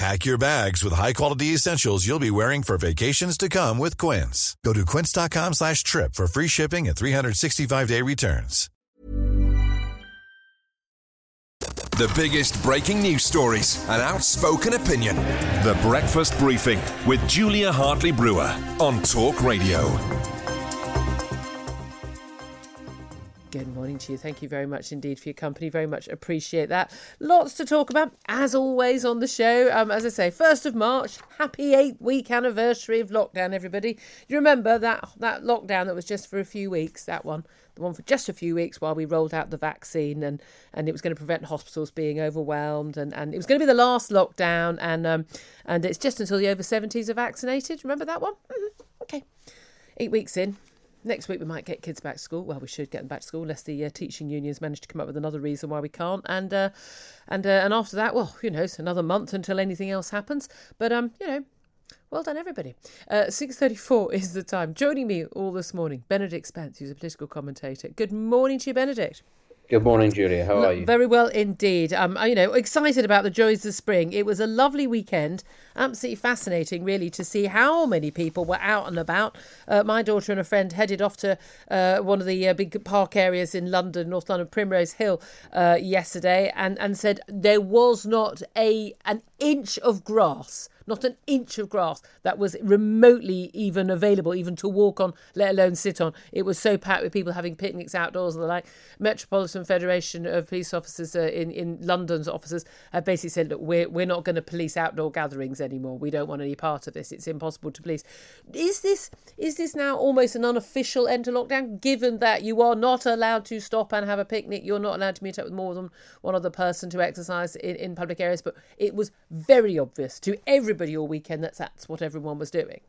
Pack your bags with high-quality essentials you'll be wearing for vacations to come with Quince. Go to quince.com slash trip for free shipping and 365-day returns. The biggest breaking news stories and outspoken opinion. The Breakfast Briefing with Julia Hartley Brewer on Talk Radio. Good morning to you. Thank you very much indeed for your company. Very much appreciate that. Lots to talk about, as always, on the show. Um, as I say, 1st of March, happy eight week anniversary of lockdown, everybody. You remember that, that lockdown that was just for a few weeks, that one? The one for just a few weeks while we rolled out the vaccine and, and it was going to prevent hospitals being overwhelmed and, and it was going to be the last lockdown and um, and it's just until the over 70s are vaccinated. Remember that one? Mm-hmm. Okay. Eight weeks in, Next week we might get kids back to school. Well, we should get them back to school unless the uh, teaching unions manage to come up with another reason why we can't. And uh, and uh, and after that, well, you know, it's another month until anything else happens. But um, you know, well done, everybody. Uh, Six thirty-four is the time. Joining me all this morning, Benedict Spence, who's a political commentator. Good morning to you, Benedict. Good morning, Julia. How are you? Very well indeed. Um, you know, excited about the joys of spring. It was a lovely weekend. Absolutely fascinating, really, to see how many people were out and about. Uh, my daughter and a friend headed off to uh, one of the uh, big park areas in London, North London, Primrose Hill, uh, yesterday, and and said there was not a an inch of grass not an inch of grass that was remotely even available, even to walk on, let alone sit on. It was so packed with people having picnics outdoors and the like. Metropolitan Federation of Police Officers uh, in, in London's officers have basically said, look, we're, we're not going to police outdoor gatherings anymore. We don't want any part of this. It's impossible to police. Is this is this now almost an unofficial end to lockdown, given that you are not allowed to stop and have a picnic? You're not allowed to meet up with more than one other person to exercise in, in public areas. But it was very obvious to everybody everybody all weekend that that's what everyone was doing.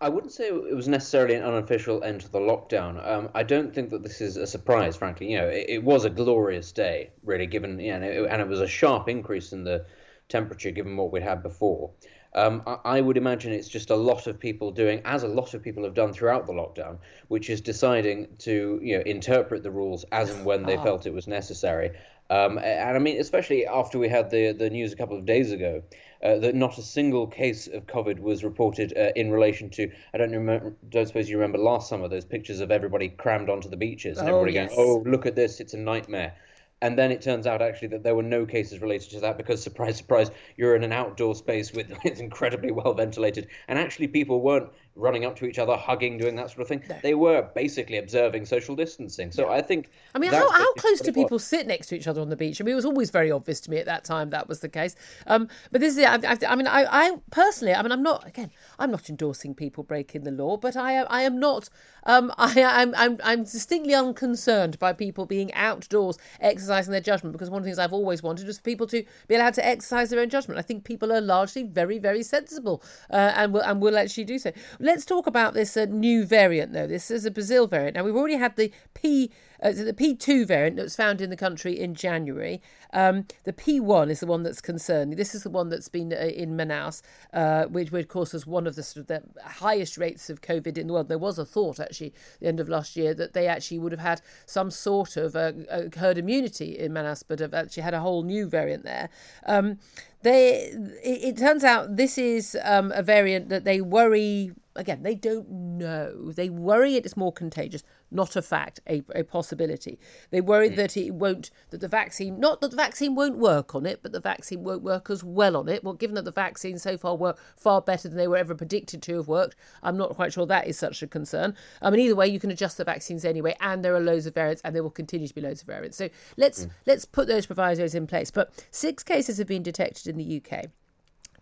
I wouldn't say it was necessarily an unofficial end to the lockdown. Um, I don't think that this is a surprise, frankly. You know, it, it was a glorious day, really, given you know, it, and it was a sharp increase in the temperature given what we'd had before. Um, I, I, would imagine it's just a lot of people doing, as a lot of people have done throughout the lockdown, which is deciding to you know interpret the rules as and when they oh. felt it was necessary. Um, and I mean, especially after we had the the news a couple of days ago uh, that not a single case of COVID was reported uh, in relation to. I don't remember. Don't suppose you remember last summer those pictures of everybody crammed onto the beaches and oh, everybody yes. going, "Oh, look at this! It's a nightmare." And then it turns out actually that there were no cases related to that because, surprise, surprise, you're in an outdoor space with it's incredibly well ventilated, and actually people weren't running up to each other, hugging, doing that sort of thing. No. They were basically observing social distancing. So yeah. I think. I mean, how, how close do people sit next to each other on the beach? I mean, it was always very obvious to me at that time that was the case. Um, but this is, I, I, mean, I, I, personally, I mean, I'm not again, I'm not endorsing people breaking the law, but I, I am not. Um, I, I'm, I'm, I'm distinctly unconcerned by people being outdoors exercising their judgment because one of the things I've always wanted was for people to be allowed to exercise their own judgment. I think people are largely very, very sensible uh, and will and will actually do so. Let's talk about this uh, new variant, though. This is a Brazil variant. Now, we've already had the P, uh, the P2 variant that was found in the country in January. Um, the P1 is the one that's concerning. This is the one that's been uh, in Manaus, uh, which, which, of course, was one of the, sort of the highest rates of COVID in the world. There was a thought, actually, at the end of last year, that they actually would have had some sort of uh, herd immunity in Manaus, but have actually had a whole new variant there. Um, they, it, it, turns out this is um, a variant that they worry again, they don't know. They worry it is more contagious. Not a fact, a, a possibility. They worry mm. that it won't, that the vaccine, not that the vaccine won't work on it, but the vaccine won't work as well on it. Well, given that the vaccine so far work far better than they were ever predicted to have worked, I'm not quite sure that is such a concern. I mean, either way, you can adjust the vaccines anyway, and there are loads of variants, and there will continue to be loads of variants. So let's mm. let's put those provisos in place. But six cases have been detected in the UK.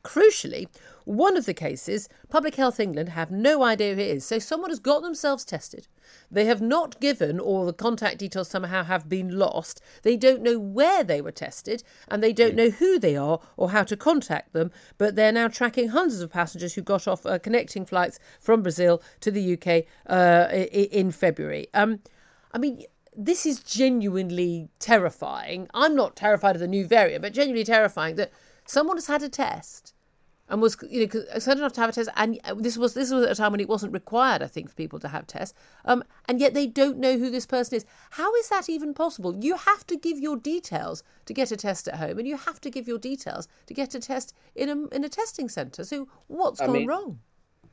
Crucially, one of the cases, Public Health England have no idea who it is. So someone has got themselves tested. They have not given, or the contact details somehow have been lost. They don't know where they were tested, and they don't know who they are or how to contact them. But they're now tracking hundreds of passengers who got off uh, connecting flights from Brazil to the UK uh, in February. Um, I mean, this is genuinely terrifying. I'm not terrified of the new variant, but genuinely terrifying that someone has had a test and was you know excited enough to have a test and this was this was at a time when it wasn't required i think for people to have tests um, and yet they don't know who this person is how is that even possible you have to give your details to get a test at home and you have to give your details to get a test in a in a testing center so what's I gone mean, wrong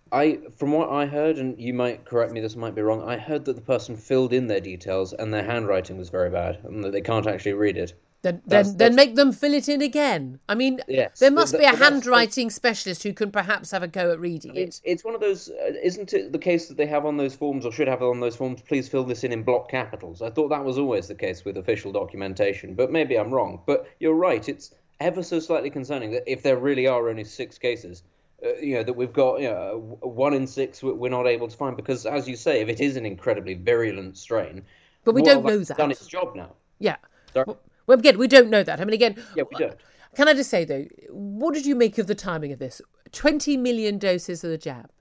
I, from what I heard, and you might correct me, this might be wrong. I heard that the person filled in their details and their handwriting was very bad, and that they can't actually read it. Then, then, then make them fill it in again. I mean, yes, there must be a handwriting specialist who can perhaps have a go at reading it. It's, one of those, uh, isn't it the case that they have on those forms, or should have on those forms, please fill this in in block capitals? I thought that was always the case with official documentation, but maybe I'm wrong. But you're right, it's ever so slightly concerning that if there really are only six cases, uh, you know that we've got you know one in six we're not able to find because as you say if it is an incredibly virulent strain but we don't know that done its job now yeah well, well, again, we don't know that. I mean, again, yeah, we don't. Can I just say though, what did you make of the timing of this? Twenty million doses of the jab.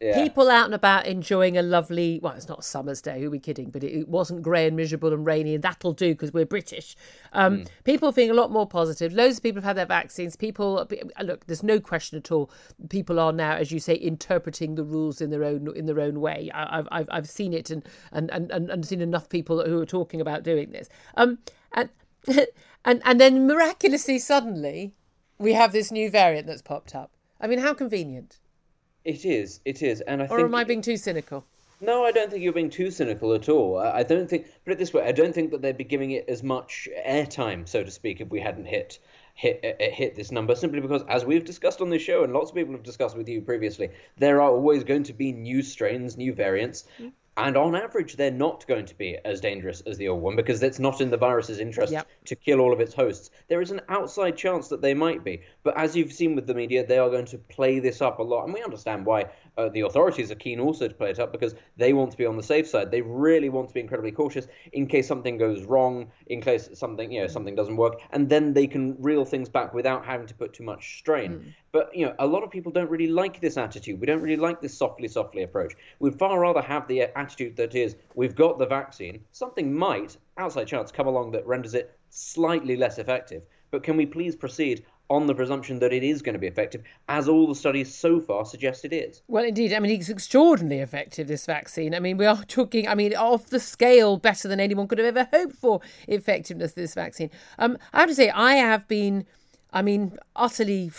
Yeah. People out and about enjoying a lovely, well, it's not summer's day, who are we kidding? But it, wasn't grey and miserable and rainy, and that'll do because we're British. Um, mm. People feeling a lot more positive. Loads of people have had their vaccines. People, look, there's no question at all. People are now, as you say, interpreting the rules in their own in their own way. I, I've I've seen it and and, and and seen enough people who are talking about doing this. Um, and and and then miraculously, suddenly, we have this new variant that's popped up. I mean, how convenient. It is. It is, and I or think. am I being too cynical? No, I don't think you're being too cynical at all. I don't think. Put it this way: I don't think that they'd be giving it as much airtime, so to speak, if we hadn't hit hit uh, hit this number simply because as we've discussed on this show and lots of people have discussed with you previously there are always going to be new strains new variants mm. And on average, they're not going to be as dangerous as the old one because it's not in the virus's interest yep. to kill all of its hosts. There is an outside chance that they might be. But as you've seen with the media, they are going to play this up a lot. And we understand why uh, the authorities are keen also to play it up because they want to be on the safe side. They really want to be incredibly cautious in case something goes wrong, in case something you know something doesn't work, and then they can reel things back without having to put too much strain. Mm. But you know, a lot of people don't really like this attitude. We don't really like this softly, softly approach. We'd far rather have the attitude that is, we've got the vaccine. Something might, outside chance, come along that renders it slightly less effective. But can we please proceed on the presumption that it is going to be effective, as all the studies so far suggest it is. Well, indeed. I mean, it's extraordinarily effective, this vaccine. I mean, we are talking, I mean, off the scale better than anyone could have ever hoped for effectiveness of this vaccine. Um, I have to say, I have been, I mean, utterly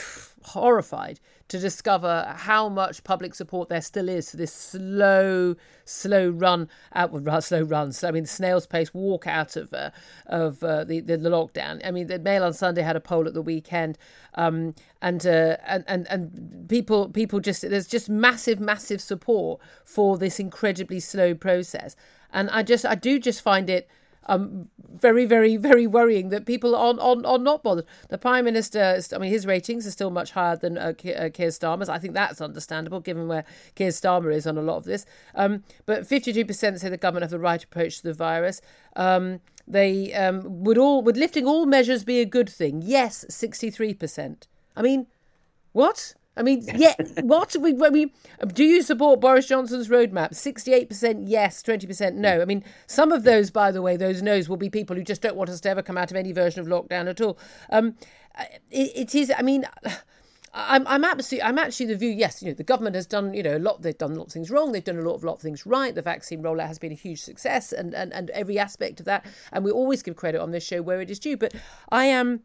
horrified to discover how much public support there still is for this slow, slow run out, slow runs. I mean, snail's pace walk out of uh, of uh, the, the, the lockdown. I mean, the Mail on Sunday had a poll at the weekend, um, and, uh, and and and people people just there's just massive, massive support for this incredibly slow process. And I just I do just find it um, very, very, very worrying that people are, are, are not bothered. The Prime Minister, I mean, his ratings are still much higher than uh, uh Keir Starmer's. I think that's understandable given where Keir Starmer is on a lot of this. Um, but 52% say the government have the right approach to the virus. Um, they um, would all, would lifting all measures be a good thing? Yes, 63%. I mean, what? I mean, yeah, what? We, do you support Boris Johnson's roadmap? 68% yes, 20% no. I mean, some of those, by the way, those no's will be people who just don't want us to ever come out of any version of lockdown at all. Um, it, it is, I mean, I'm, I'm absolutely, I'm actually the view. Yes, you know, the government has done, you know, a lot. They've done a lot of things wrong. They've done a lot of lot of things right. The vaccine rollout has been a huge success, and and and every aspect of that. And we always give credit on this show where it is due. But I am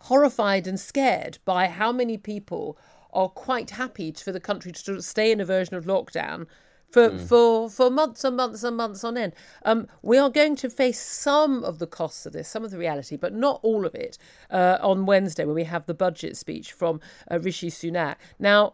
horrified and scared by how many people are quite happy for the country to stay in a version of lockdown for mm. for for months and months and months on end. Um, we are going to face some of the costs of this, some of the reality, but not all of it uh, on Wednesday when we have the budget speech from uh, Rishi Sunak. Now.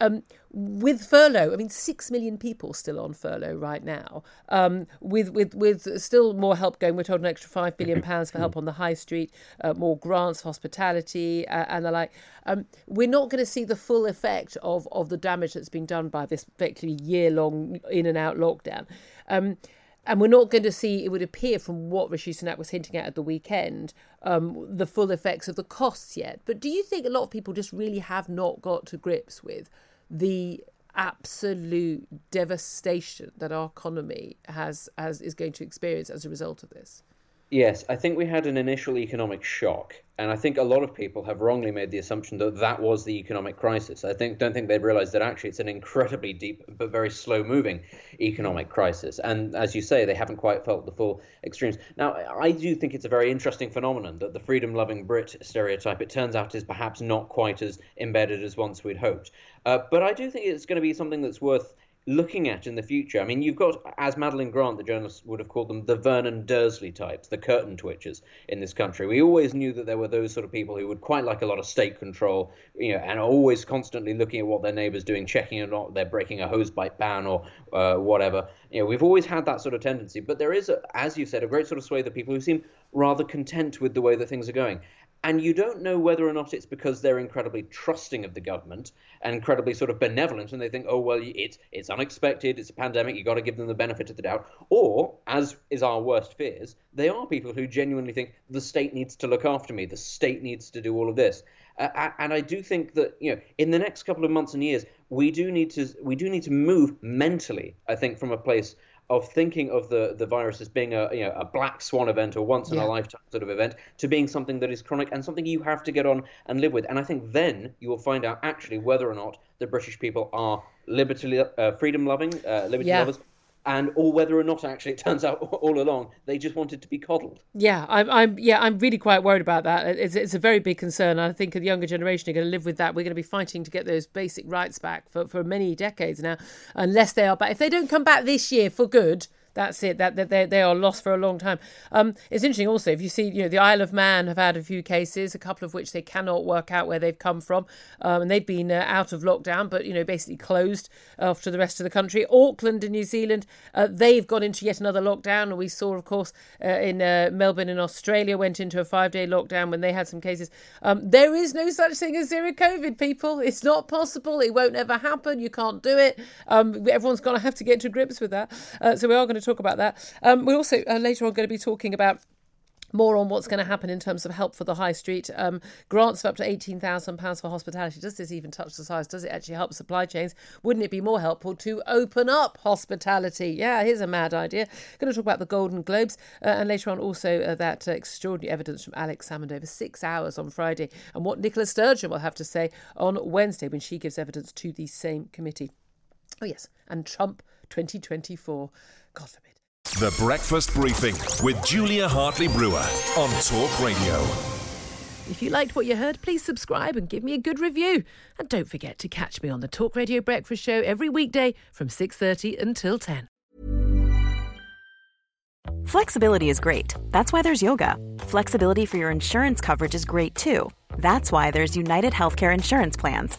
Um, with furlough, I mean, six million people still on furlough right now. Um, with with with still more help going, we're told an extra five billion pounds for help on the high street, uh, more grants, hospitality, uh, and the like. Um, we're not going to see the full effect of of the damage that's been done by this effectively year long in and out lockdown. Um, and we're not going to see, it would appear from what Rishi Sunak was hinting at at the weekend, um, the full effects of the costs yet. But do you think a lot of people just really have not got to grips with the absolute devastation that our economy has, is going to experience as a result of this. Yes, I think we had an initial economic shock, and I think a lot of people have wrongly made the assumption that that was the economic crisis. I think don't think they've realised that actually it's an incredibly deep but very slow-moving economic crisis, and as you say, they haven't quite felt the full extremes. Now, I do think it's a very interesting phenomenon that the freedom-loving Brit stereotype, it turns out, is perhaps not quite as embedded as once we'd hoped. Uh, but I do think it's going to be something that's worth looking at in the future. I mean, you've got, as Madeline Grant, the journalist would have called them, the Vernon Dursley types, the curtain twitchers in this country. We always knew that there were those sort of people who would quite like a lot of state control, you know, and always constantly looking at what their neighbour's doing, checking or not they're breaking a hosepipe ban or uh, whatever. You know, we've always had that sort of tendency. But there is, a, as you said, a great sort of swathe of people who seem rather content with the way that things are going and you don't know whether or not it's because they're incredibly trusting of the government and incredibly sort of benevolent and they think oh well it's it's unexpected it's a pandemic you got to give them the benefit of the doubt. Or as is our worst fears they are people who genuinely think the state needs to look after me the state needs to do all of this. Uh, and I do think that you know in the next couple of months and years we do need to we do need to move mentally I think from a place of thinking of the, the virus as being a you know a black swan event or once in yeah. a lifetime sort of event to being something that is chronic and something you have to get on and live with. And I think then you will find out actually whether or not the British people are liberty uh, freedom loving uh, liberty yeah. lovers and or whether or not actually it turns out all along they just wanted to be coddled. Yeah, I'm, I'm yeah, I'm really quite worried about that. It's, it's a very big concern. I think the younger generation are going to live with that. We're going to be fighting to get those basic rights back for, for many decades now, unless they are back. If they don't come back this year for good, that's it. That, that they, they are lost for a long time. Um, it's interesting also if you see, you know, the Isle of Man have had a few cases, a couple of which they cannot work out where they've come from, um, and they've been uh, out of lockdown, but you know, basically closed after the rest of the country. Auckland in New Zealand, uh, they've gone into yet another lockdown, we saw, of course, uh, in uh, Melbourne in Australia went into a five-day lockdown when they had some cases. Um, there is no such thing as zero COVID, people. It's not possible. It won't ever happen. You can't do it. Um, everyone's going to have to get to grips with that. Uh, so we are going to talk about that. Um, we're also uh, later on going to be talking about more on what's going to happen in terms of help for the high street. Um, grants of up to £18,000 for hospitality. Does this even touch the size? Does it actually help supply chains? Wouldn't it be more helpful to open up hospitality? Yeah, here's a mad idea. Going to talk about the Golden Globes uh, and later on also uh, that uh, extraordinary evidence from Alex Salmond over six hours on Friday and what Nicola Sturgeon will have to say on Wednesday when she gives evidence to the same committee. Oh, yes, and Trump 2024. God forbid. The Breakfast Briefing with Julia Hartley Brewer on Talk Radio. If you liked what you heard, please subscribe and give me a good review. And don't forget to catch me on the Talk Radio Breakfast Show every weekday from 6:30 until 10. Flexibility is great. That's why there's yoga. Flexibility for your insurance coverage is great too. That's why there's United Healthcare insurance plans.